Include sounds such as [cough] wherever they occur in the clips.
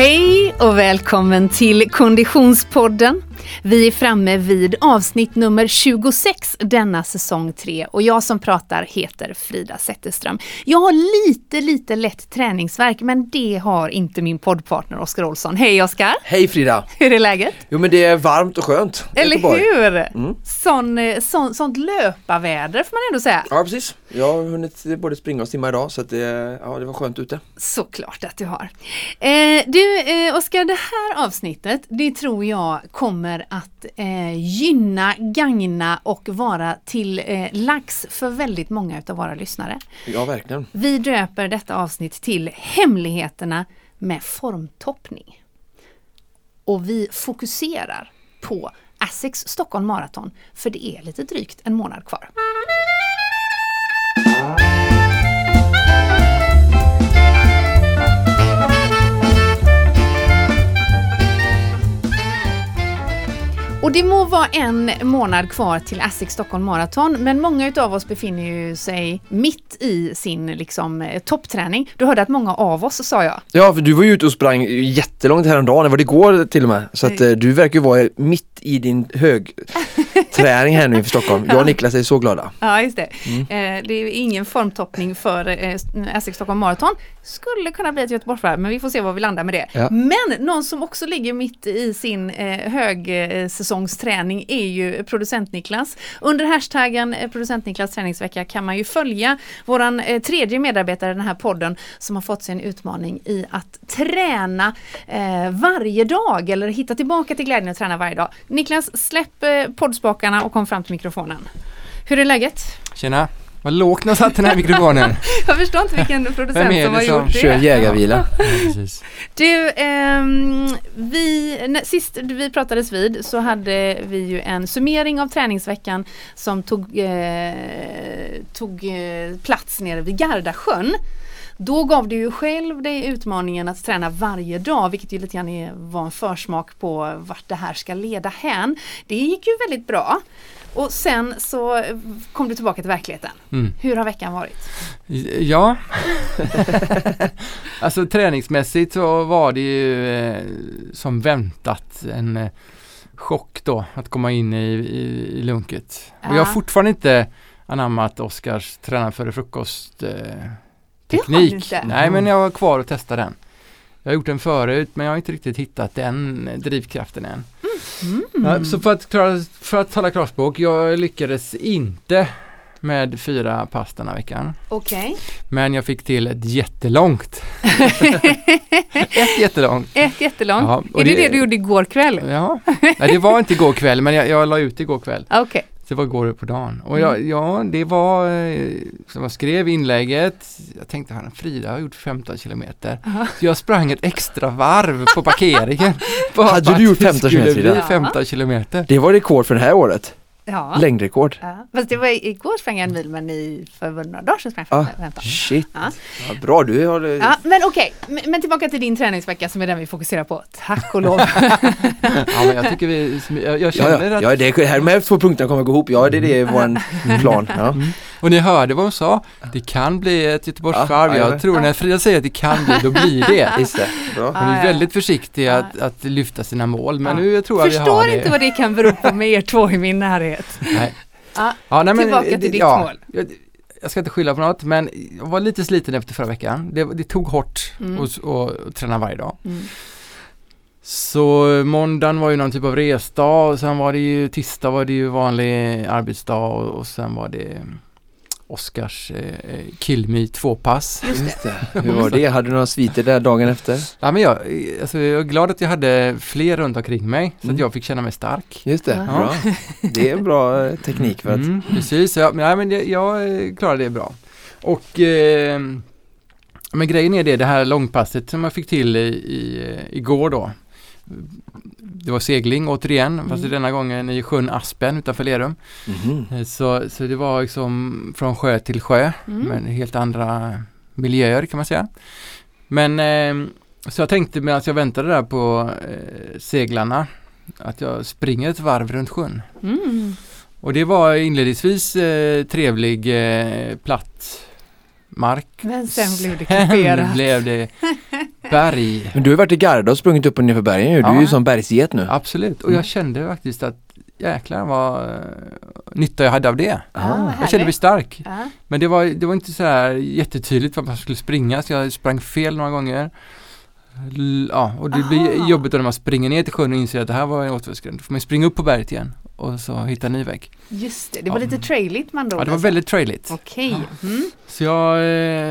Hej och välkommen till Konditionspodden. Vi är framme vid avsnitt nummer 26 denna säsong 3 och jag som pratar heter Frida Zetterström. Jag har lite, lite lätt träningsverk men det har inte min poddpartner Oskar Olsson. Hej Oskar! Hej Frida! Hur är läget? Jo men det är varmt och skönt. Eller Göteborg. hur? Mm. Sån, sån, sånt löparväder får man ändå säga. Ja precis. Jag har hunnit både springa och simma idag så att det, ja, det var skönt ute. Såklart att du har. Eh, du eh, Oskar, det här avsnittet det tror jag kommer att eh, gynna, gagna och vara till eh, lax för väldigt många utav våra lyssnare. Ja verkligen. Vi döper detta avsnitt till Hemligheterna med formtoppning. Och vi fokuserar på Essex Stockholm Marathon för det är lite drygt en månad kvar. Och det må vara en månad kvar till Essex Stockholm Marathon, men många utav oss befinner ju sig mitt i sin liksom, eh, toppträning. Du hörde att många av oss, sa jag. Ja för du var ju ute och sprang jättelångt häromdagen, det var det igår till och med. Så att eh, du verkar ju vara mitt i din högträning här nu inför Stockholm. Jag och [laughs] Niklas är så glada. Ja, just det. Eh, det är ingen formtoppning för eh, Essex Stockholm Marathon. Skulle kunna bli ett Göteborgsvarv, men vi får se var vi landar med det. Ja. Men någon som också ligger mitt i sin eh, högsäsongsträning är ju producent Niklas. Under hashtaggen eh, producent Niklas träningsvecka kan man ju följa våran eh, tredje medarbetare i den här podden som har fått sig en utmaning i att träna eh, varje dag eller hitta tillbaka till glädjen att träna varje dag. Niklas, släpp eh, poddspakarna och kom fram till mikrofonen. Hur är läget? Tjena! Vad lågt när jag satt den här mikrofonen. [laughs] Jag förstår inte vilken producent som har som gjort det. Kör jägarvila. Ja, precis. Du, ehm, vi, när, sist vi pratades vid så hade vi ju en summering av träningsveckan som tog, eh, tog eh, plats nere vid Gardasjön. Då gav du ju själv dig utmaningen att träna varje dag, vilket ju lite grann var en försmak på vart det här ska leda hän. Det gick ju väldigt bra. Och sen så kom du tillbaka till verkligheten. Mm. Hur har veckan varit? Ja, [laughs] alltså träningsmässigt så var det ju eh, som väntat en eh, chock då att komma in i, i, i lunket. Och jag Ja. har fortfarande inte anammat Oskars träna före frukost eh, teknik. Nej, men jag har kvar att testa den. Jag har gjort den förut men jag har inte riktigt hittat den drivkraften än. Mm. Ja, så för att, klara, för att tala klarspråk, jag lyckades inte med fyra pass den här veckan. Okej. Men jag fick till ett jättelångt. [laughs] ett jättelångt. Ett jättelångt. Ja, är det det- det du gjorde igår kväll? Ja, Nej, det var inte igår kväll men jag, jag la ut igår kväll. [laughs] Okej. Det var igår på dagen. Och jag, ja, det var, eh, som jag skrev inlägget, jag tänkte han Frida har gjort 15 kilometer. Aha. Så jag sprang ett extra varv på parkeringen. [laughs] Hade du gjort det 15 skulle kilometer, bli Frida? 15 kilometer. Det var rekord för det här året. Ja. Längdrekord. ja. Fast det var igår sprang jag en mil men i, för några dagar sedan sprang Ah, jag 15. shit. Ja. Ja, bra, du har... Ja, men okej, men, men tillbaka till din träningsvecka som är den vi fokuserar på. Tack och lov. [laughs] Ja, men jag tycker vi, jag, jag Ja, känner ja, att ja, det är, här de här två punkterna kommer gå ihop. Ja, det är det vår [laughs] plan. Ja. Och ni hörde vad hon sa. Det kan bli ett Göteborgsvarv. Ja, ja, ja. jag tror när Frida säger att det kan bli, då blir det. [laughs] Just det, bra. Hon är väldigt försiktig att, att lyfta sina mål. Men nu tror jag vi har Förstår det. inte vad det kan bero på med er två i min närhet. Nej. Ja, nej, men, Tillbaka till ditt ja, mål. Jag, jag ska inte skylla på något, men jag var lite sliten efter förra veckan. Det, det tog hårt Mm. att och träna varje dag. Mm. Så måndagen var ju någon typ av resdag och sen var det ju tisdag var det ju vanlig arbetsdag och, och sen var det Oskars eh, Kill Me tvåpass. Just det. Hur var det? Hade du några sviter där dagen efter? Ja, men jag, alltså, jag är glad att jag hade fler runt omkring mig så Mm. att jag fick känna mig stark. Just det, Ja. bra. Det är en bra eh, teknik för att... Mm, precis, ja, men, ja, men det, jag eh, klarade det bra. Och eh, men grejen är det, det här långpasset som jag fick till i, i, eh, igår då. Det var segling återigen, fast Mm. denna gången i sjön Aspen utanför Lerum. Eh, Så, så det var liksom från sjö till sjö, Mm. men helt andra miljöer kan man säga. Men eh, så jag tänkte medan jag väntade där på eh, seglarna att jag springer ett varv runt sjön. Mm. Och det var inledningsvis eh, trevlig eh, platt mark. Men sen blev det Sen kuperat. blev det [laughs] berg. Men du har varit i Garda och sprungit upp och ner för bergen ju. Du är Ja. ju som bergsget nu. Absolut, och Mm. jag kände faktiskt att jäklar vad eh, nytta jag hade av det. Ah, Ah. Jag kände mig stark. Ja. Men det var, det var inte så här jättetydligt vad man skulle springa så jag sprang fel några gånger. L- Ja, och det Aha. blir jobbigt när man springer ner till sjön och inser att det här var en återfärdsgränd. Då får man springa upp på berget igen och så hitta en ny väg. Just det, det var Ja. lite trailigt man då. Ja, det var alltså. väldigt trailigt. Okej. Mm. Så jag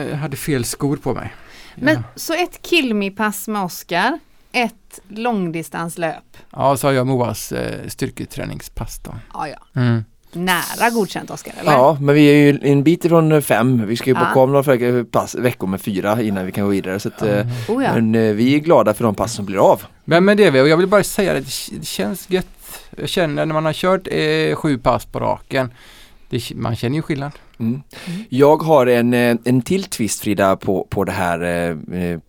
eh, hade fel skor på mig. Men ja. så ett Kilmi-pass med Oskar, ett långdistanslöp. ja, så har jag Moas eh, styrketräningspass då. Ja, ja. Mm. Nära godkänt Oskar, eller? Ja, men vi är ju en bit ifrån fem. Vi ska ju Ja. bocka av några fler pass, veckor med fyra innan vi kan gå vidare. Så att, eh, Oh, ja. Men eh, vi är glada för de pass som blir av. Men med det är vi, och jag vill bara säga att det känns gött. Jag känner när man har kört eh, sju pass på raken, det, man känner ju skillnad. Mm. Mm. Jag har en, eh, en till twist Frida på, på det här eh, eh,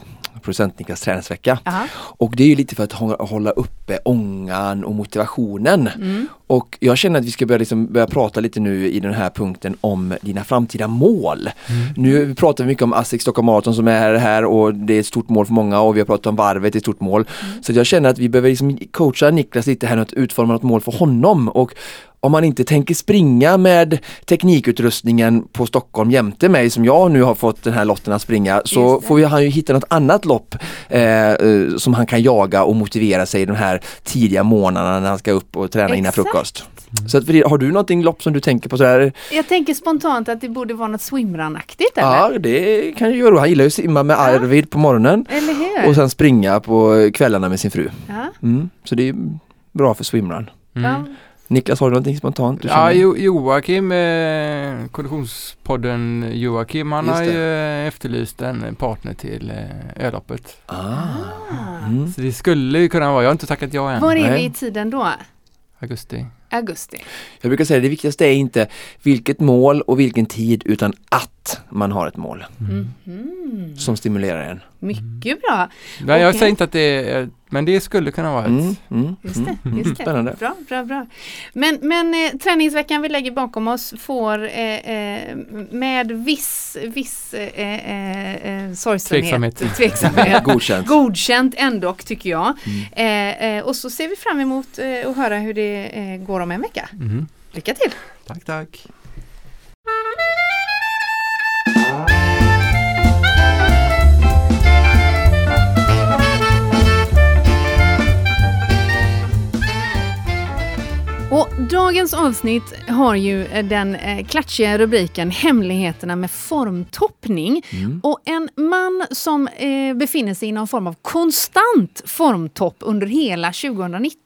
Producent Niklas träningsvecka. Aha. Och det är ju lite för att hå- hålla uppe ångan och motivationen. Mm. Och jag känner att vi ska börja, liksom börja prata lite nu i den här punkten om dina framtida mål. Nu pratar vi mycket om ASSIQ Stockholm Marathon som är här och det är ett stort mål för många och vi har pratat om varvet, det är ett stort mål. Så jag känner att vi behöver liksom coacha Niklas lite här nu att utforma något mål för honom. Och om man inte tänker springa med teknikutrustningen på Stockholm jämte mig som jag nu har fått den här lotten att springa så får han ju hitta något annat lopp eh, eh, som han kan jaga och motivera sig de här tidiga månaderna när han ska upp och träna innan Exakt. frukost. Så att, har du någonting lopp som du tänker på sådär? Jag tänker spontant att det borde vara något swimrun-aktigt eller? Ja, det kan ju göra. Han gillar ju att simma med Arvid på morgonen Eller hur? och sen springa på kvällarna med sin fru. ja. Mm. Så det är bra för swimrun. Mm. Ja. Niklas, har du någonting spontant? Du Ja, jo, Joakim, eh, konditionspodden Joakim, han har ju eh, efterlyst en partner till eh, öloppet. Ah. Ah. Mm. Så det skulle ju kunna vara, jag har inte tackat ja än. Var är vi i tiden då? Augusti. Augusti. Jag brukar säga att det viktigaste är inte vilket mål och vilken tid utan att man har ett mål Mhm. som stimulerar en. Mycket bra. Nej, jag Okej. säger inte att det är, men det skulle kunna vara ett. Mm. Mm. Just det. Mm. Just det. Spännande. Bra, bra, bra. Men, men eh, träningsveckan vi lägger bakom oss får eh, eh, med viss, viss eh, eh, eh, sorgsenhet, Tveksamhet. tveksamhet [laughs] Godkänt. godkänt ändå tycker jag. Eh, eh, och så ser vi fram emot eh, att höra hur det eh, går om en vecka. Mhm. Lycka till! Tack, tack. Och dagens avsnitt har ju eh, den eh, klatschiga rubriken Hemligheterna med formtoppning. Mm. Och en man som eh, befinner sig i någon form av konstant formtopp under hela 2019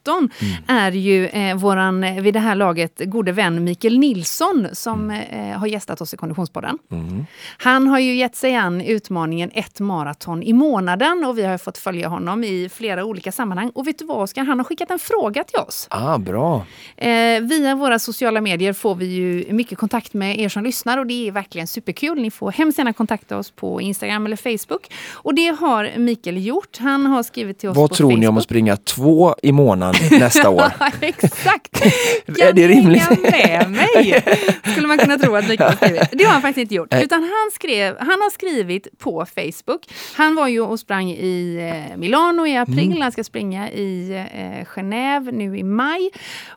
är ju eh, våran, eh, vid det här laget, gode vän Mikael Nilsson som eh, har gästat oss i Konditionspodden. Mm. Han har ju gett sig an utmaningen ett maraton i månaden och vi har fått följa honom i flera olika sammanhang. Och vet du vad Oskar, han har skickat en fråga till oss. Ah, bra. Eh, via våra sociala medier får vi ju mycket kontakt med er som lyssnar och det är verkligen superkul. Ni får hemskt gärna kontakta oss på Instagram eller Facebook. Och det har Mikael gjort. Han har skrivit till oss Vad på tror Facebook. ni om att springa två i månaden nästa år? [laughs] Exakt! [laughs] Är det rimligt? Kan med mig? Skulle man kunna tro att Mikael skrivit. Det har han faktiskt inte gjort. Nej. Utan han, skrev, han har skrivit på Facebook. Han var ju och sprang i eh, Milano i april. Mm. Han ska springa i eh, Genève nu i maj.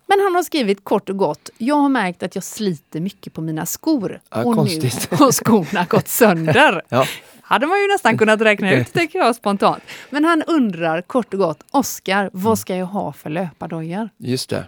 Men han har skrivit kort och gott. Jag har märkt att jag sliter mycket på mina skor. Ja, och konstigt. nu har skorna gått sönder. [laughs] Ja. Hade man ju nästan [laughs] kunnat räkna ut, tycker jag spontant. Men han undrar kort och gott, Oskar, vad ska jag ha för löpardojor? Just det.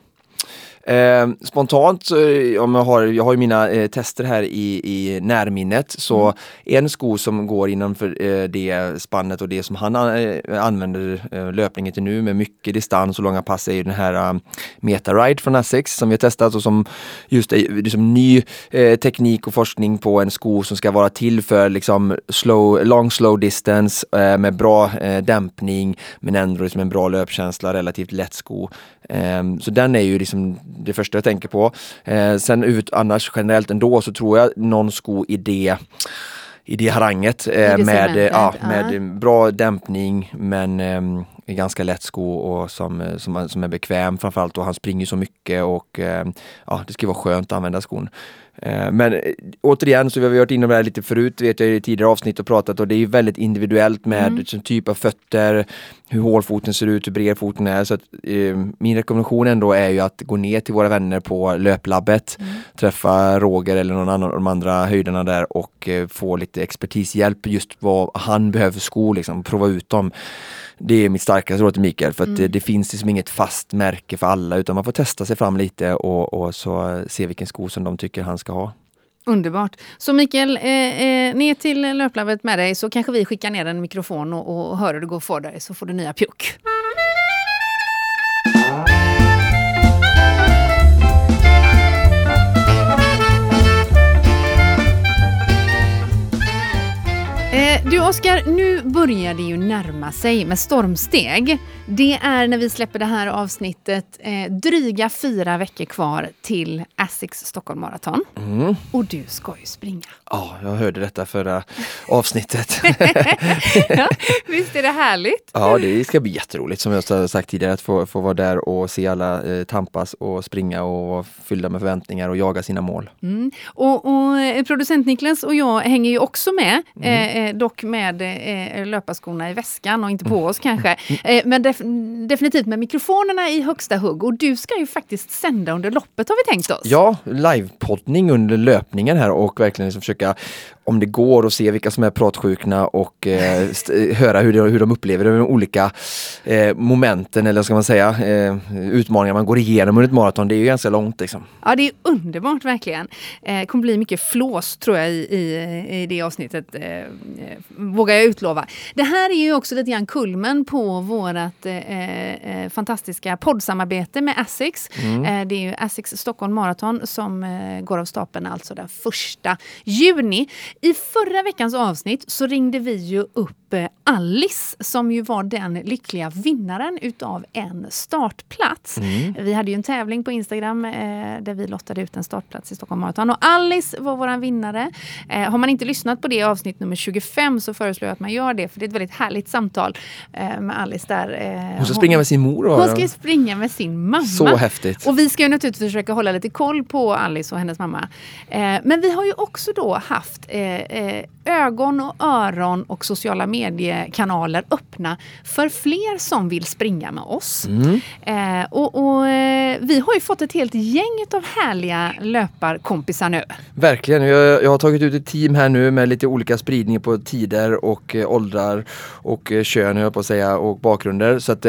Eh, spontant, eh, om jag, har, jag har ju mina eh, tester här i, i närminnet, så Mm. en sko som går innanför eh, det spannet och det som han eh, använder eh, löpningen till nu med mycket distans och långa pass är ju den här uh, Metaride från Asics som vi har testat och som just är liksom ny eh, teknik och forskning på en sko som ska vara till för liksom slow, long slow distance eh, med bra eh, dämpning men ändå liksom en bra löpkänsla, relativt lätt sko. Ehm, så den är ju liksom det första jag tänker på. Eh, sen ut, annars generellt ändå så tror jag någon sko i det i det haranget eh, med, eh, ja, med bra dämpning men ehm, ganska lätt sko och som, eh, som, som är bekväm framförallt och han springer så mycket och eh, ja, det ska vara skönt att använda skon. Eh, men eh, återigen, så vi har varit inne på det här lite förut, vet jag i tidigare avsnitt och pratat och det är väldigt individuellt med mm. typ av fötter, hur hål foten ser ut, hur bred foten är. Så att, eh, min rekommendation ändå är ju att gå ner till våra vänner på löplabbet, mm. träffa Roger eller någon annan av de andra höjderna där och eh, få lite expertishjälp just vad han behöver för skor, liksom, prova ut dem. Det är mitt starkaste råd till Mikael för att mm. det, det, finns liksom inget fast märke för alla utan man får testa sig fram lite och, och så se vilken sko som de tycker han ska ha. Underbart. Så Mikael, eh, eh, ner till löplabbet med dig så kanske vi skickar ner en mikrofon och, och hör hur det går för dig så får du nya pjuck. Du Oskar, nu börjar det ju närma sig med stormsteg. Det är när vi släpper det här avsnittet eh, dryga fyra veckor kvar till Asics Stockholm Marathon. Mm. Och du ska ju springa. Ja, jag hörde detta förra avsnittet. [laughs] ja, visst är det härligt? Ja, det ska bli jätteroligt som jag sagt tidigare att få, få vara där och se alla eh, tampas och springa och vara fyllda med förväntningar och jaga sina mål. Mm. Och, och, eh, producent Niklas och jag hänger ju också med, mm. eh, eh och med eh, löparskorna i väskan och inte på oss kanske. Eh, men def definitivt med mikrofonerna i högsta hugg. Och du ska ju faktiskt sända under loppet har vi tänkt oss. Ja, livepoddning under löpningen här och verkligen liksom försöka om det går att se vilka som är pratsjukna och eh, höra hur de, hur de upplever de olika eh, momenten eller ska man säga eh, utmaningar man går igenom under ett maraton. Det är ju ganska långt liksom. Ja, det är underbart verkligen. Eh, kommer bli mycket flås tror jag i, i, i det avsnittet, eh, eh vågar jag utlova. Det här är ju också lite grann kulmen på eh, eh, fantastiska poddsamarbete med Asics. Mm. det är ju Asics Stockholm Marathon som går av stapeln alltså den första juni. I förra veckans avsnitt så ringde vi ju upp eh, Alice som ju var den lyckliga vinnaren utav en startplats. Mm. Vi hade ju en tävling på Instagram eh, där vi lottade ut en startplats i Stockholm Marathon och Alice var våran vinnare. Eh, har man inte lyssnat på det avsnitt nummer 25 så föreslår jag att man gör det för det är ett väldigt härligt samtal eh, med Alice där. Eh, hon ska springa med sin mor? Hon ska springa med sin mamma. Så häftigt! Och vi ska ju naturligtvis försöka hålla lite koll på Alice och hennes mamma. Eh, men vi har ju också då haft eh, ögon och öron och sociala mediekanaler öppna för fler som vill springa med oss. Mm. Eh, och, och eh, vi har ju fått ett helt gäng av härliga löparkompisar nu. Verkligen. Jag, jag, har tagit ut ett team här nu med lite olika spridning på tider och eh, åldrar och eh, kön, jag på att säga, och bakgrunder. Så att,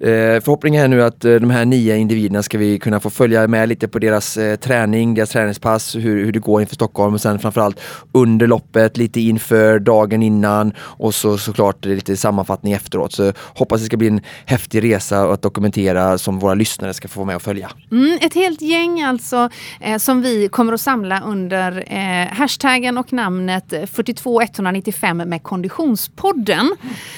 eh, förhoppningen är nu att eh, de här nio individerna ska vi kunna få följa med lite på deras eh, träning, deras träningspass, hur, hur det går inför Stockholm och sen framförallt under loppet, lite inför, dagen innan och så såklart lite sammanfattning efteråt. Så hoppas det ska bli en häftig resa att dokumentera som våra lyssnare ska få vara med och följa. Mm, ett helt gäng alltså som vi kommer att samla under hashtaggen och namnet 42195 med Konditionspodden.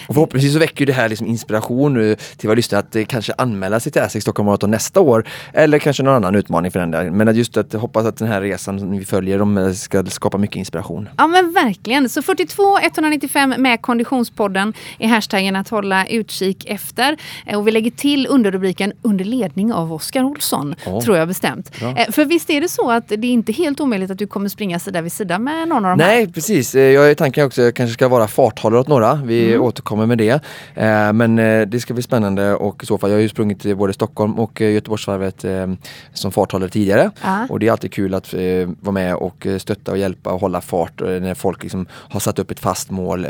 Och förhoppningsvis så väcker det här liksom inspiration nu till våra lyssnare att eh, kanske anmäla sig till ASIC Stockholm Marathon nästa år. Eller kanske någon annan utmaning för den där. Men att just att hoppas att den här resan vi följer de eh, ska skapa mycket inspiration. Ja men verkligen. Så 42 195 med Konditionspodden är hashtaggen att hålla utkik efter. Eh, och vi lägger till underrubriken under ledning av Oskar Olsson. Oh. Tror jag bestämt. Bra. För visst är det så att det är inte helt omöjligt att du kommer springa sida vid sida med någon av de här? Nej precis. Jag är tanken också att jag kanske ska vara farthållare åt några. Vi mm. återkommer med det. Men det ska bli spännande och i så fall, jag har ju sprungit både Stockholm och eh, Göteborgsvarvet eh, som farthållare tidigare. Ah. Och det är alltid kul att eh, vara med och stötta och hjälpa och hålla fart när folk liksom har satt upp ett fast mål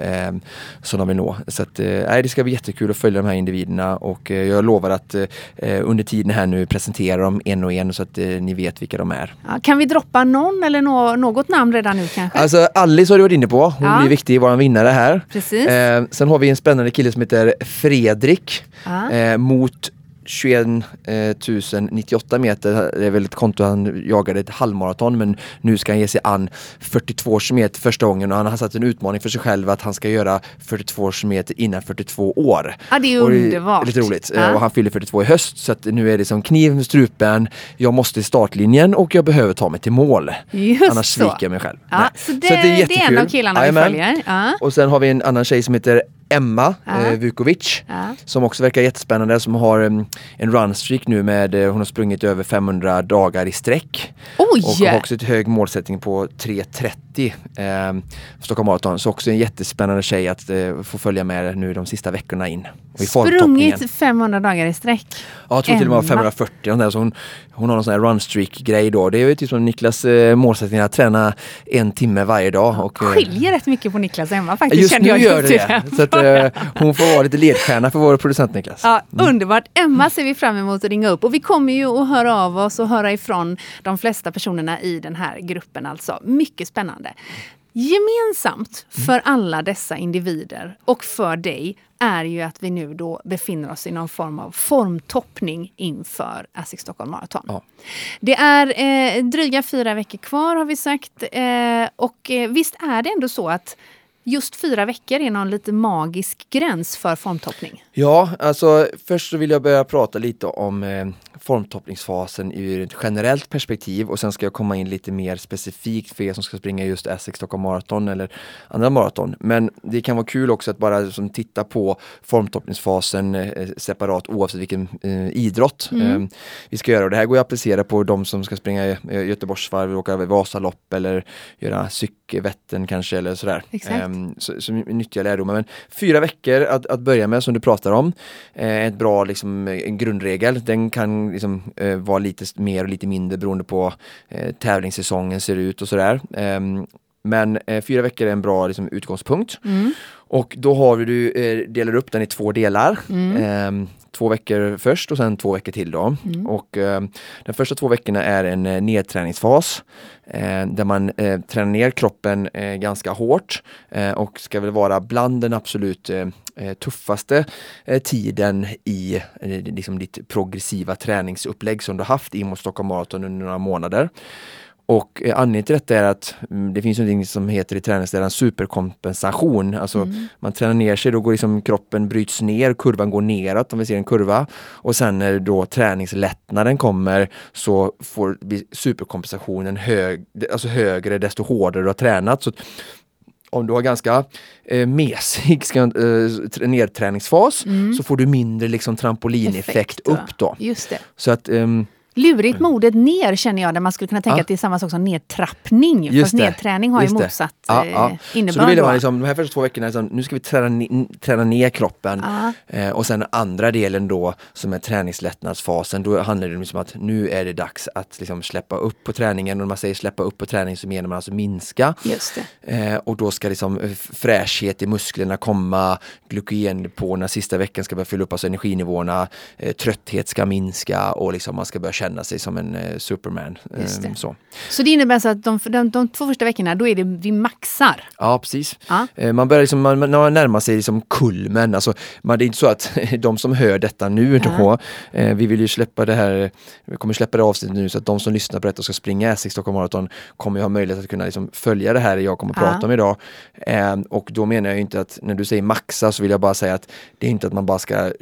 som de vill nå. Så att, det ska bli jättekul att följa de här individerna och jag lovar att under tiden här nu presentera dem en och en så att ni vet vilka de är. Ja, kan vi droppa någon eller nå något namn redan nu kanske? Alltså Alice har du varit inne på. Hon ja. blir viktig, vår vinnare här. Precis. sen har vi en spännande kille som heter Fredrik. Ja eh, mot 21 098 meter. Det är väl ett konto han jagade ett halvmaraton men nu ska han ge sig an 42 km första gången och han har satt en utmaning för sig själv att han ska göra 42 km innan 42 år. Ja det är underbart. Det är lite roligt. Ja. Och han fyller 42 i höst så nu är det som kniv med strupen. Jag måste i startlinjen och jag behöver ta mig till mål. Just Annars sviker jag mig själv. Ja, så, det, så det, är jättekul. det är en av killarna vi följer. Ja. Och sen har vi en annan tjej som heter Emma Ja. eh, Vukovic Ja. som också verkar jättespännande som har em, en runstreak nu med, eh, hon har sprungit över 500 dagar i sträck. Och Oj! har också ett hög målsättning på 3.30 eh, Stockholm Marathon. Så också en jättespännande tjej att eh, få följa med nu de sista veckorna in. Och i. Sprungit 500 dagar i sträck. Ja, jag tror till och med det var Emma. 540 och där, så hon, hon har någon sån här runstreak-grej då. Det är ju typ som Niklas eh, målsättning att träna en timme varje dag. Och, eh, Skiljer rätt mycket på Niklas och Emma faktiskt. Just nu jag gör det det. Eh, hon får vara lite ledstjärna för vår producent Niklas. Ja, Underbart! Emma ser vi fram emot att ringa upp och vi kommer ju att höra av oss och höra ifrån de flesta personerna i den här gruppen alltså. Mycket spännande. Gemensamt för alla dessa individer och för dig är ju att vi nu då befinner oss i någon form av formtoppning inför ASIC Stockholm Marathon. Ja. Det är eh, dryga fyra veckor kvar har vi sagt eh, och eh, visst är det ändå så att just fyra veckor är någon lite magisk gräns för formtoppning? Ja, alltså först så vill jag börja prata lite om eh, formtoppningsfasen ur ett generellt perspektiv och sen ska jag komma in lite mer specifikt för er som ska springa just Essex Stockholm Marathon eller andra maraton. Men det kan vara kul också att bara liksom, titta på formtoppningsfasen eh, separat oavsett vilken eh, idrott eh, vi ska göra. Och det här går att applicera på de som ska springa eh, Göteborgsvarv, åka Vasalopp eller göra cykelvätten kanske eller sådär. Exakt. Så, så nyttiga lärdomar. Men fyra veckor att, att börja med som du pratar om. Eh, ett bra liksom, en grundregel. Den kan liksom, eh, vara lite mer och lite mindre beroende på eh, tävlingssäsongen ser ut och sådär. Ehm, men eh, fyra veckor är en bra liksom, utgångspunkt. Mm. Och då har du eh, delar upp den i två delar. Ehm, två veckor först och sen två veckor till då. Och eh, de första två veckorna är en eh, nedträningsfas eh, där man eh, tränar ner kroppen eh, ganska hårt eh, och ska väl vara bland den absolut eh, eh, tuffaste eh, tiden i eh, liksom ditt progressiva träningsupplägg som du haft in mot Stockholm Marathon under några månader. Och eh, anledningen till detta är att mm, det finns något som heter i träningsläran superkompensation. Alltså man tränar ner sig, då går liksom kroppen bryts ner, kurvan går neråt om vi ser en kurva. Och sen när då träningslättnaden kommer så får superkompensationen hög, alltså högre desto hårdare du har tränat. Så om du har ganska eh, mesig ska, eh, tr- nedträningsfas så får du mindre liksom trampolineffekt Effekt, upp då. Just det. Så att ehm, Lurigt modet ner känner jag, där man skulle kunna tänka Ja. att det är samma sak som nedtrappning. Just Fast det. nedträning har ju motsatt Ja, eh, ja. innebörd. Så då vill då. man liksom, de här första två veckorna, liksom, nu ska vi träna, träna ner kroppen. Eh, och sen andra delen då som är träningslättnadsfasen, då handlar det om liksom att nu är det dags att liksom släppa upp på träningen. Och när man säger släppa upp på träning så menar man alltså minska. Just det. Eh, och då ska liksom eh, fräschhet i musklerna komma, glykogendepåerna sista veckan ska börja fylla upp, alltså energinivåerna, eh, trötthet ska minska och liksom man ska börja känna sig som en eh, superman. Eh, så. Så det innebär så att de, de, de två första veckorna, då är det vi maxar. Ja, precis. Ja. Eh, Man börjar liksom, man, man närmar sig liksom kulmen, alltså, man, det är inte så att [laughs] de som hör detta nu då, eh, vi vill ju släppa det här, vi kommer släppa det avsnittet nu så att de som lyssnar på detta och ska springa Essex Stockholm Marathon kommer ha möjlighet att kunna liksom följa det här jag kommer att Ja. prata om idag. Eh, och då menar jag inte att, när du säger maxa så vill jag bara säga att det är inte att man bara ska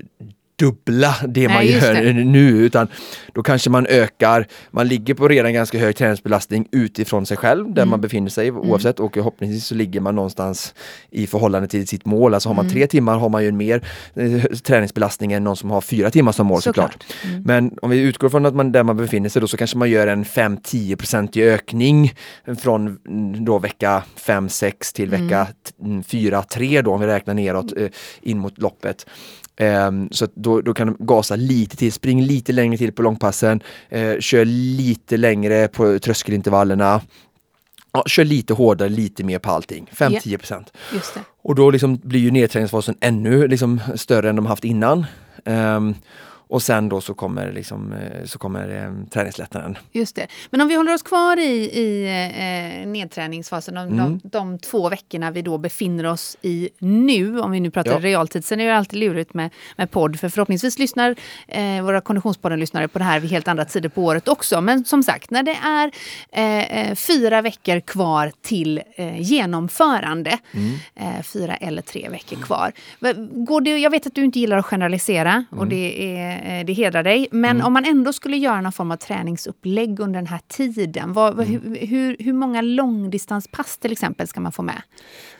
dubbla det man Nej, gör det. nu utan då kanske man ökar, man ligger på redan ganska hög träningsbelastning utifrån sig själv där Mm. man befinner sig oavsett och förhoppningsvis så ligger man någonstans i förhållande till sitt mål. Alltså har man Mm. tre timmar har man ju en mer eh, träningsbelastning än någon som har fyra timmar som mål såklart. Såklart. Mm. Men om vi utgår från att man där man befinner sig då så kanske man gör en 5-10% i ökning från mm, då vecka 5-6 till vecka 4-3 då om vi räknar neråt eh, in mot loppet. Ehm, så då, då kan de gasa lite till, spring lite längre till på långpassen, eh, kör lite längre på tröskelintervallerna. Ja, kör lite hårdare, lite mer på allting. 5-10%. Just det. Och då liksom blir ju nedträningsfasen ännu liksom större än de haft innan. Ehm, och sen då så kommer, liksom, eh, så kommer eh, träningslättnaden. Just det. Men om vi håller oss kvar i, i eh, nedträningsfasen, de, Mm. de, de två veckorna vi då befinner oss i nu, om vi nu pratar Ja. realtid. Sen är det alltid lurigt med, med podd, för förhoppningsvis lyssnar eh, våra Konditionspodden-lyssnare på det här vid helt andra tider på året också. Men som sagt, när det är eh, eh, fyra veckor kvar till eh, genomförande, Mm. eh, fyra eller tre veckor kvar. Va- Går det, jag vet att du inte gillar att generalisera Mm. och det är eh, det hedrar dig. Men Mm. om man ändå skulle göra någon form av träningsupplägg under den här tiden. Vad, Mm. hur, hur, hur många långdistanspass till exempel ska man få med?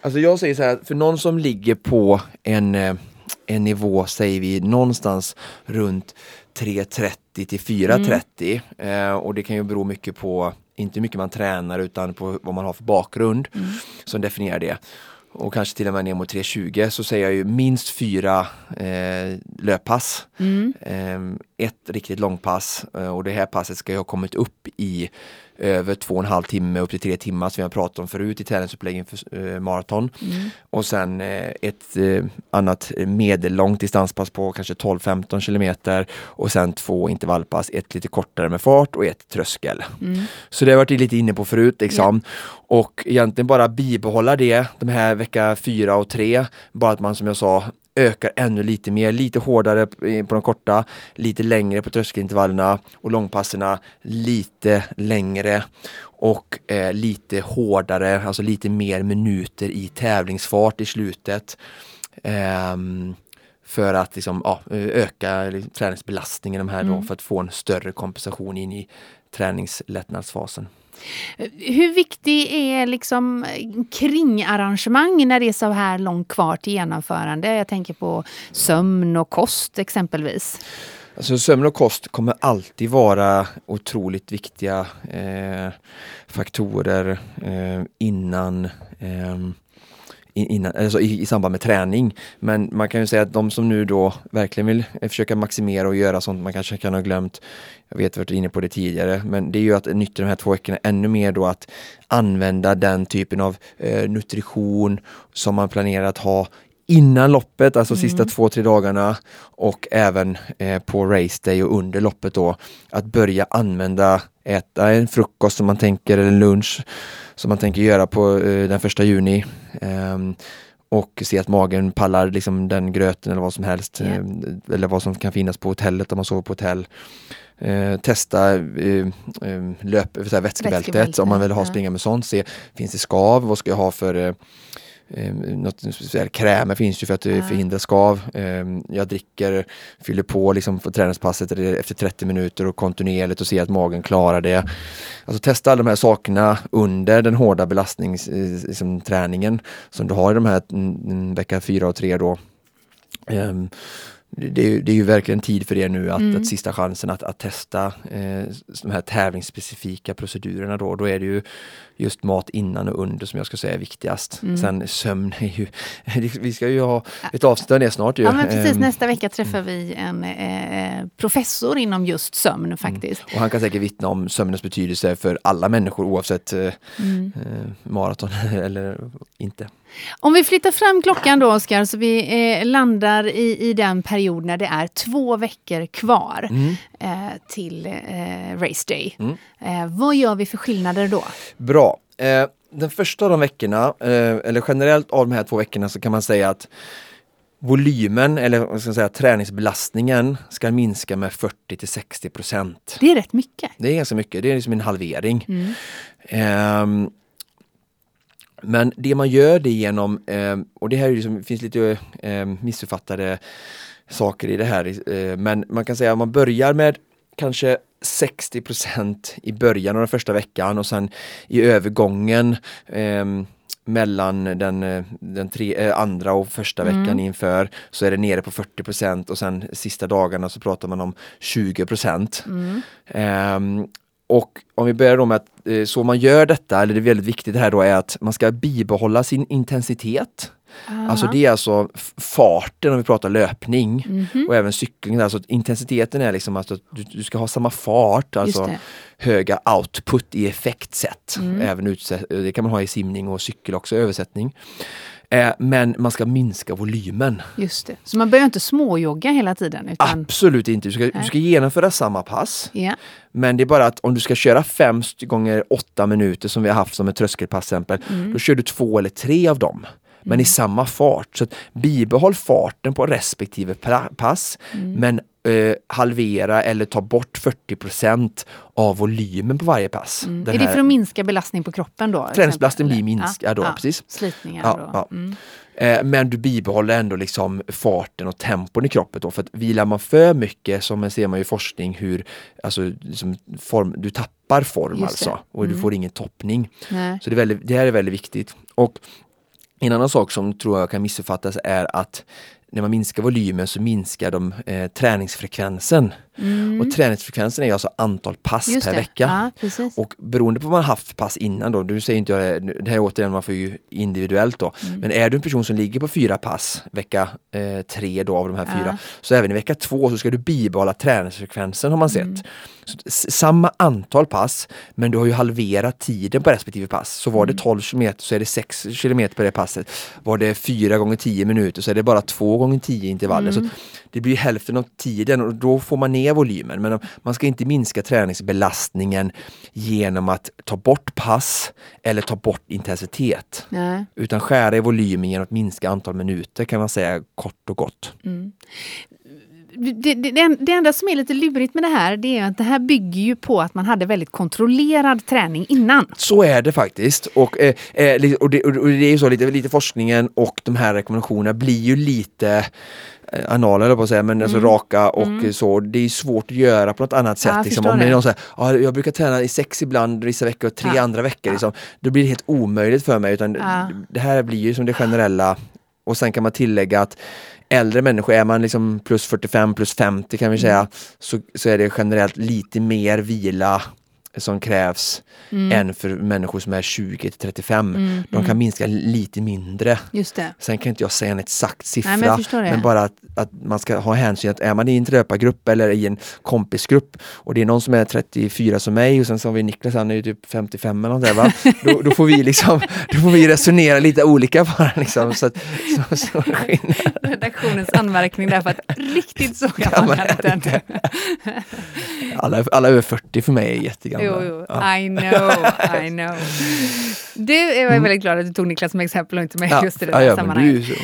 Alltså jag säger så här, för någon som ligger på en, eh, en nivå, säger vi, någonstans runt 3.30 till 4.30 eh, och det kan ju bero mycket på, inte hur mycket man tränar utan på vad man har för bakgrund som definierar det. Och kanske till och med ner mot 3.20 så säger jag ju minst fyra eh, löppass. Eh, ett riktigt långpass eh, och det här passet ska ju ha kommit upp i över två och en halv timme upp till tre timmar som vi har pratat om förut i träningsuppläggen för eh, maraton. Och sen eh, ett eh, annat medellångt distanspass på kanske 12-15 kilometer och sen två intervallpass, ett lite kortare med fart och ett tröskel. Så det har varit lite inne på förut liksom. Och egentligen bara bibehålla det, de här vecka fyra och tre, bara att man som jag sa ökar ännu lite mer, lite hårdare på de korta, lite längre på tröskelintervallerna och långpasserna lite längre och eh, lite hårdare, alltså lite mer minuter i tävlingsfart i slutet. Ehm, för att liksom, ja, öka liksom, träningsbelastningen de här då, för att få en större kompensation in i träningslättnadsfasen. Hur viktig är liksom eh, kringarrangemang när det är så här långt kvar till genomförande? Jag tänker på sömn och kost exempelvis. Alltså sömn och kost kommer alltid vara otroligt viktiga eh, faktorer eh, innan eh, Innan, alltså i, i samband med träning. Men man kan ju säga att de som nu då verkligen vill eh, försöka maximera och göra sånt man kanske kan ha glömt, jag vet att vi varit inne på det tidigare, men det är ju att nyttja de här två veckorna ännu mer då att använda den typen av eh, nutrition som man planerar att ha innan loppet, alltså sista två, tre dagarna och även eh, på race day och under loppet då. Att börja använda, äta en frukost som man tänker, eller lunch som man tänker göra på eh, den första juni. Ehm, och se att magen pallar liksom den gröten eller vad som helst. Eh, Eller vad som kan finnas på hotellet om man sover på hotell. Eh, testa eh, eh, löp, så här, vätskebältet Vätskebälte, om man vill ha ja. springa med sånt. Se, finns det skav? Vad ska jag ha för eh, eh, något speciellt krämer finns ju för att eh, förhindra skav. Eh, jag dricker, fyller på liksom på träningspasset efter 30 minuter och kontinuerligt och ser att magen klarar det. Alltså testa alla de här sakerna under den hårda belastningsträningen liksom, som du har i de här mm, vecka 4 och 3 då. Det, är ju, det är ju verkligen tid för er nu att, Mm. att sista chansen att, att testa eh, de här tävlingsspecifika procedurerna då. Då är det ju just mat innan och under som jag ska säga är viktigast. Mm. Sen sömn är ju, [laughs] vi ska ju ha ett avsnitt av det snart ju. Ja, men precis. Ehm, Nästa vecka träffar vi en eh, professor inom just sömn faktiskt. och han kan säkert vittna om sömnens betydelse för alla människor oavsett eh, Mm. eh, maraton [laughs] eller inte. Om vi flyttar fram klockan då Oskar, så vi eh, landar i, i den period när det är två veckor kvar eh, till eh, Race Day. Mm. Vad gör vi för skillnader då? Bra. Eh, den första av de veckorna, eh, eller generellt av de här två veckorna så kan man säga att volymen, eller vad ska jag säga, träningsbelastningen ska minska med 40 till 60 procent. Det är rätt mycket. Det är ganska mycket, det är liksom en halvering. Mm. Ehm, men det man gör det genom, ehm, och det här liksom, finns lite um, missuppfattade saker i det här, eh, men man kan säga att man börjar med kanske 60% i början av den första veckan och sen i övergången ehm, mellan den, eh, den tre, eh, andra och första veckan Mm. inför så är det nere på 40% och sen sista dagarna så pratar man om 20 Mm. Ehm, och om vi börjar då med att eh, så man gör detta, eller det är väldigt viktigt här då, är att man ska bibehålla sin intensitet. Alltså det är alltså farten om vi pratar löpning Mhm. och även cykling. Alltså intensiteten är liksom att du, du ska ha samma fart, alltså höga output i effektsätt. Mm. Även det kan man ha i simning och cykel också, översättning. Eh, men man ska minska volymen. Just det. Så man behöver inte småjogga hela tiden? Utan, Absolut inte. Du ska, du ska genomföra samma pass. ja. Men det är bara att om du ska köra fem gånger åtta minuter som vi har haft som ett tröskelpass exempel, Mm. då kör du två eller tre av dem. Men i samma fart. Så att bibehåll farten på respektive pass. Mm. Men eh, halvera eller ta bort 40% av volymen på varje pass. Mm. Är det för att minska belastning på kroppen då? Träningsbelastningen blir minskad då, precis. Slitningar Ja, då. ja. Mm. Eh, men du bibehåller ändå liksom farten och tempon i kroppen. Då, för att vilar man för mycket, som ser man i forskning, hur alltså, liksom form, du tappar form alltså och du Mm. får ingen toppning. Nej. Så det, är väldigt, det här är väldigt viktigt. Och en annan sak som tror jag kan missuppfattas är att när man minskar volymen så minskar de eh, träningsfrekvensen. Och träningsfrekvensen är alltså antal pass Mm. Just per det. vecka. Ja. Och beroende på vad man haft pass innan då, du säger inte jag det, här är återigen man får ju individuellt då. Mm. Men är du en person som ligger på fyra pass vecka eh, tre då av de här fyra, Ja. så även i vecka två så ska du bibehålla träningsfrekvensen har man sett. Mm. Så, samma antal pass, men du har ju halverat tiden på respektive pass. Så var det Mm. 12 km så är det 6 km på det passet. Var det 4 gånger 10 minuter så är det bara 2 gånger 10 intervaller. Mm. Så det blir hälften av tiden och då får man ner volymen. Men man ska inte minska träningsbelastningen genom att ta bort pass eller ta bort intensitet. Nej. Utan skära i volymen genom att minska antal minuter kan man säga kort och gott. Det, det, det, det enda som är lite lurigt med det här det är att det här bygger ju på att man hade väldigt kontrollerad träning innan. Så är det faktiskt. Och, eh, eh, och, det, och det är ju så, lite, lite forskningen och de här rekommendationerna blir ju lite eh, anala eller på att säga, men alltså raka och eh, så. Det är svårt att göra på något annat sätt. Mm. jag liksom. Om det är någon säger, ja, jag brukar träna i sex ibland vissa veckor och tre Ja. andra veckor. Ja. Liksom. Då blir det helt omöjligt för mig. Utan Ja. Det här blir ju som det generella. Och sen kan man tillägga att äldre människor, är man liksom plus 45, plus 50 kan vi säga, Mm. så, så är det generellt lite mer vila som krävs Mm. än för människor som är 20 till 35. De kan minska lite mindre. Just det. Sen kan inte jag säga en exakt siffra, Nej, men det. bara att, att man ska ha hänsyn att är man i en löpargrupp eller i en kompisgrupp och det är någon som är 34 som mig och sen så har vi Niklas, han är ju typ 55 eller något där, va? [laughs] Då, då, får vi liksom, då får vi resonera lite olika bara liksom. Så att, så, så. Redaktionens anmärkning där för att riktigt så [laughs] gammal men är det inte. alla, alla över 40 för mig är jättegamla. Jo, jo. Ja. I know, I know. Du är jag väldigt glad att du tog Niklas som exempel och inte mig Ja, just i det där ja, men sammanhanget. är så.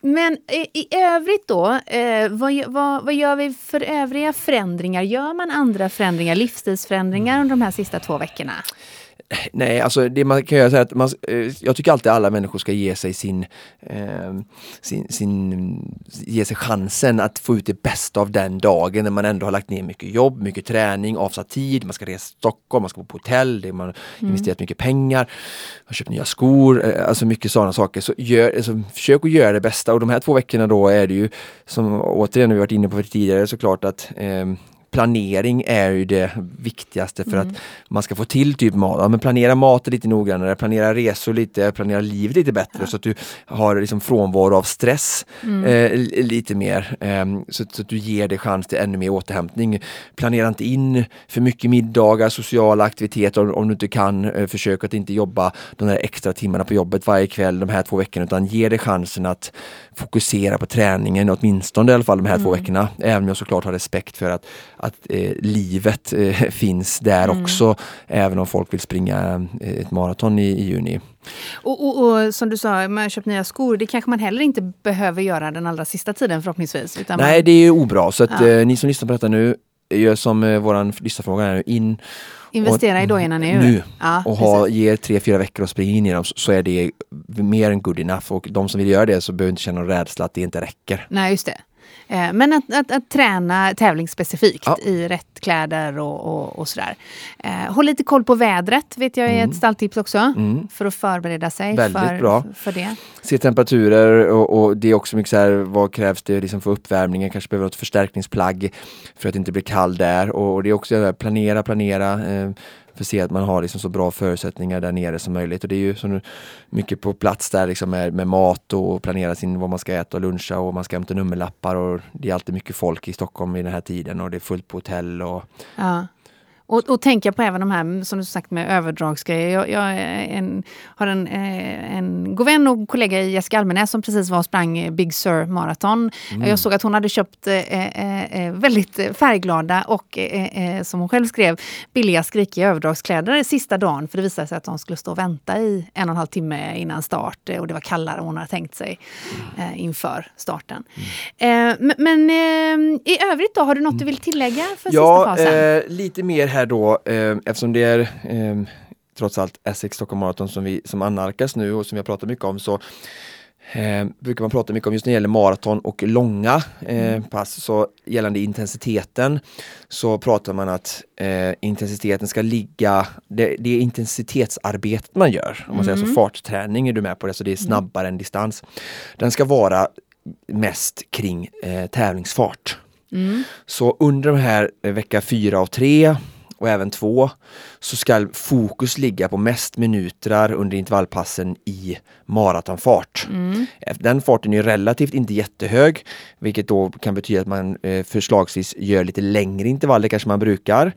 Men i, i övrigt då, eh, vad, vad, vad gör vi för övriga förändringar? Gör man andra förändringar, livsstilsförändringar under de här sista två veckorna? Nej, alltså det man kan göra så här att man, eh, jag tycker alltid alla människor ska ge sig sin, eh, sin, sin, ge sig chansen att få ut det bästa av den dagen när man ändå har lagt ner mycket jobb, mycket träning, avsatt tid, man ska resa till Stockholm, man ska bo på hotell, det man har investerat mycket pengar, har köpt nya skor, eh, alltså mycket sådana saker. Så gör, alltså, försök att göra det bästa. Och de här två veckorna då är det ju, som återigen vi varit inne på tidigare såklart att eh, planering är ju det viktigaste för att man ska få till typ mat. Ja, men planera maten lite noggrannare, planera resor lite, planera livet lite bättre så att du har liksom frånvaro av stress eh, li- lite mer. ehm, så, så att du ger dig chans till ännu mer återhämtning. Planera inte in för mycket middagar, sociala aktiviteter om, om du inte kan. Eh, försök att inte jobba de där extra timmarna på jobbet varje kväll de här två veckorna utan ge dig chansen att fokusera på träningen åtminstone i alla fall de här två veckorna. Även om jag såklart har respekt för att, att eh, livet eh, [laughs] finns där också. Även om folk vill springa eh, ett maraton i, i juni. Och, och, och som du sa, man har köpt nya skor. Det kanske man heller inte behöver göra den allra sista tiden förhoppningsvis. Utan Nej, man, det är ju obra. Så att Ja. eh, ni som lyssnar på detta nu, gör som eh, våran lyssnarfråga är in investera i dojorna nu. nu Ja, och ha, precis. ger tre, fyra veckor och springa in i dem så, så är det mer än good enough. Och de som vill göra det så behöver inte känna någon rädsla att det inte räcker. Nej, just det. Eh, Men att, att, att träna tävlingsspecifikt Ja. i rätt kläder och, och, och sådär. Eh, håll lite koll på vädret vet jag är ett stalltips också. Mm. För att förbereda sig Väldigt för, bra. för det. Se temperaturer och, och det är också mycket så här, vad krävs det liksom för uppvärmningen? Kanske behöver något förstärkningsplagg för att inte blir kall där. Och, och det är också här, planera, planera. Eh, för att se att man har liksom så bra förutsättningar där nere som möjligt. Och det är ju så mycket på plats där liksom med, med mat och planera sin, vad man ska äta och luncha och man ska hämta nummerlappar och det är alltid mycket folk i Stockholm vid den här tiden och det är fullt på hotell och Ja. Och, och tänka på även de här, som du sagt, med överdragsgrejer. Jag, jag en, har en, eh, en god vän och kollega i Jessica Almenäs som precis var och sprang Big Sur Marathon. Mm. Jag såg att hon hade köpt eh, eh, väldigt färgglada och, eh, som hon själv skrev, billiga skrikiga överdragskläder sista dagen. För det visade sig att de skulle stå och vänta i en och en halv timme innan start och det var kallare än hon hade tänkt sig mm. inför starten. Mm. men i övrigt då, har du något du vill tillägga för ja, sista fasen? lite mer här då eh, eftersom det är eh, trots allt Essex Stockholm Marathon som, vi, som annalkas nu och som vi har pratat mycket om så eh, brukar man prata mycket om just när det gäller maraton och långa eh, mm. pass. Så gällande intensiteten så pratar man att eh, intensiteten ska ligga, det, det, är intensitetsarbetet man gör. Om man säger så mm. fartträning är du med på det, så det är mm. snabbare mm. än distans. Den ska vara mest kring eh, tävlingsfart. Mm. Så under de här eh, vecka fyra och tre och även två så ska fokus ligga på mest minuter under intervallpassen i maratonfart. Mm. Den farten är relativt inte jättehög, vilket då kan betyda att man eh, förslagsvis gör lite längre intervaller kanske man brukar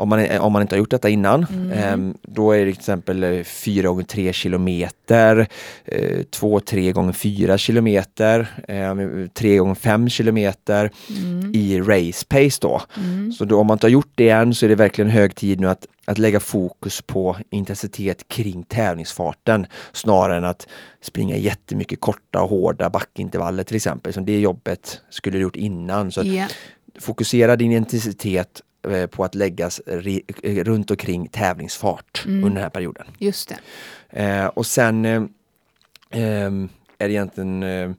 om man, om man inte har gjort detta innan. Mm. Eh, då är det till exempel 4 gånger 3 kilometer, eh, 2-3 gånger 4 kilometer, eh, 3 gånger 5 kilometer mm. i race pace då. Mm. Så då, om man inte har gjort det än så är det verkligen hög tid nu att, att lägga fokus på intensitet kring tävlingsfarten snarare än att springa jättemycket korta och hårda backintervaller till exempel. Som det jobbet skulle du gjort innan. Så yeah. Fokusera din intensitet Eh, på att läggas eh, runt omkring tävlingsfart mm. under den här perioden. Just det. Eh, och sen eh, ehm, är det egentligen eh, eh,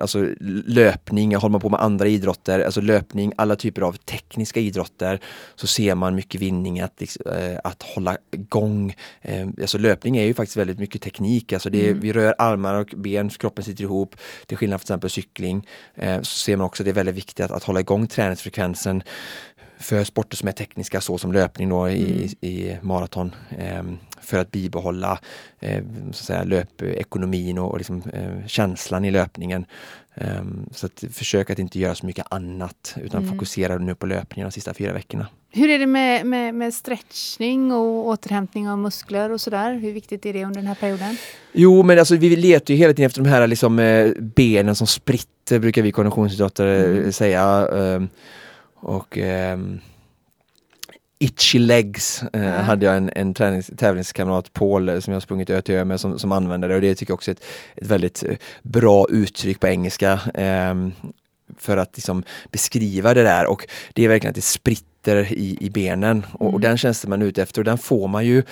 alltså löpning, håller man på med andra idrotter, alltså löpning, alla typer av tekniska idrotter, så ser man mycket vinning att, eh, att hålla igång. Eh, alltså löpning är ju faktiskt väldigt mycket teknik, alltså det mm. vi rör armar och ben, kroppen sitter ihop. Till skillnad från till exempel cykling så ser man också att det är väldigt viktigt att, att hålla igång träningsfrekvensen för sporter som är tekniska så som löpning då i, mm. i maraton eh, för att bibehålla eh, så att säga, löpekonomin och, och liksom, eh, känslan i löpningen. Ehm, så att försök att inte göra så mycket annat utan mm. fokusera nu på löpningen de sista fyra veckorna. Hur är det med, med, med stretchning och återhämtning av muskler och sådär? Hur viktigt är det under den här perioden? Jo, men alltså, vi letar ju hela tiden efter de här liksom, eh, benen som spritter, brukar vi konditionsidrottare mm. säga. Och um, Itchy Legs eh, mm. hade jag en, en tränings, tävlingskamrat, Paul, eh, som jag sprungit ö till ö med, som, som använde det och det tycker jag också är ett, ett väldigt eh, bra uttryck på engelska. Eh, för att liksom beskriva det där och det är verkligen att det spritter i, i benen och, mm. och den känslan man är ute efter och den får man ju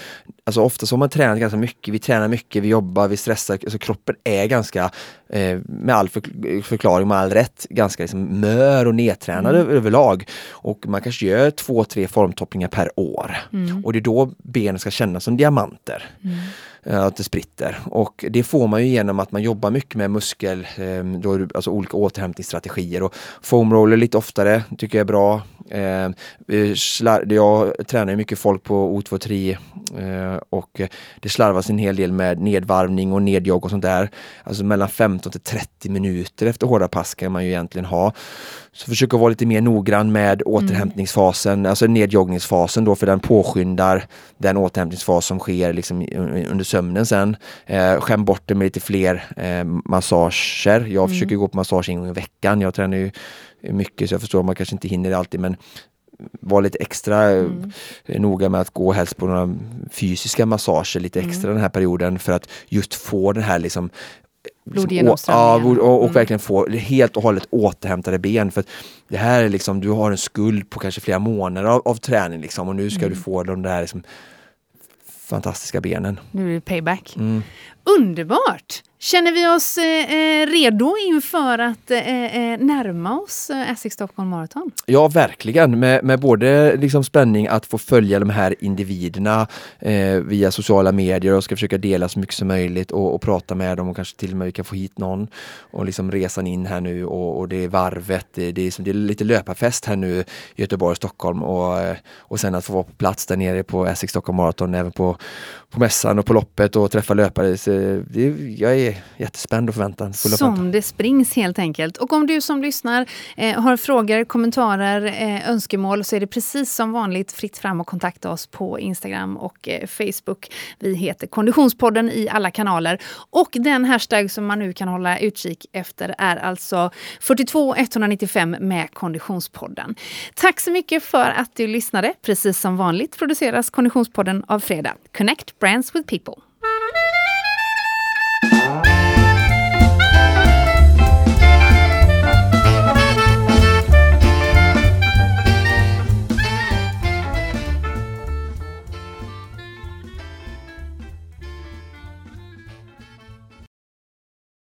Alltså ofta så har man tränat ganska mycket, vi tränar mycket, vi jobbar, vi stressar, alltså kroppen är ganska eh, med all för, förklaring, med all rätt, ganska liksom mör och nedtränad mm. överlag. Och man kanske gör två, tre formtoppningar per år. Mm. Och det är då benen ska kännas som diamanter. Eh, att det spritter. Och det får man ju genom att man jobbar mycket med muskel, eh, alltså olika återhämtningsstrategier och foamroller lite oftare tycker jag är bra. Eh, jag tränar mycket folk på O23 och det slarvas en hel del med nedvarvning och nedjogg och sånt där. Alltså mellan 15 till 30 minuter efter hårda pass kan man ju egentligen ha. Så försök att vara lite mer noggrann med återhämtningsfasen, mm. alltså nedjoggningsfasen då för den påskyndar den återhämtningsfas som sker liksom under sömnen sen. Eh, skäm bort det med lite fler eh, massager. Jag mm. försöker gå på massage en gång i veckan. Jag tränar ju mycket så jag förstår att man kanske inte hinner alltid men var lite extra eh, mm. noga med att gå helst på några fysiska massager lite extra mm. den här perioden för att just få den här liksom Blodgenomströmningen. Ja, och, och mm. verkligen få helt och hållet återhämtade ben. För det här är liksom, du har en skuld på kanske flera månader av, av träning liksom och nu ska mm. du få de där liksom, fantastiska benen. Nu är det payback. Mm. Underbart! Känner vi oss eh, eh redo inför att eh, eh närma oss eh, Essex Stockholm Marathon? Ja, verkligen. Med, med både liksom spänning att få följa de här individerna eh, via sociala medier och ska försöka dela så mycket som möjligt och, och, prata med dem och kanske till och med vi kan få hit någon. Och liksom resan in här nu och, och det är varvet, det, det, är, som, det är lite löparfest här nu i Göteborg och Stockholm och, och sen att få vara på plats där nere på Essex Stockholm Marathon, även på, på mässan och på loppet och träffa löpare. Så det, jag är jättespänd och förväntan. Full som förväntan. det springs helt enkelt. Och om du som lyssnar eh, har frågor, kommentarer, eh, önskemål så är det precis som vanligt fritt fram att kontakta oss på Instagram och eh, Facebook. Vi heter Konditionspodden i alla kanaler. Och den hashtag som man nu kan hålla utkik efter är alltså 42 195 med Konditionspodden. Tack så mycket för att du lyssnade. Precis som vanligt produceras Konditionspodden av Fredag. Connect Brands with People.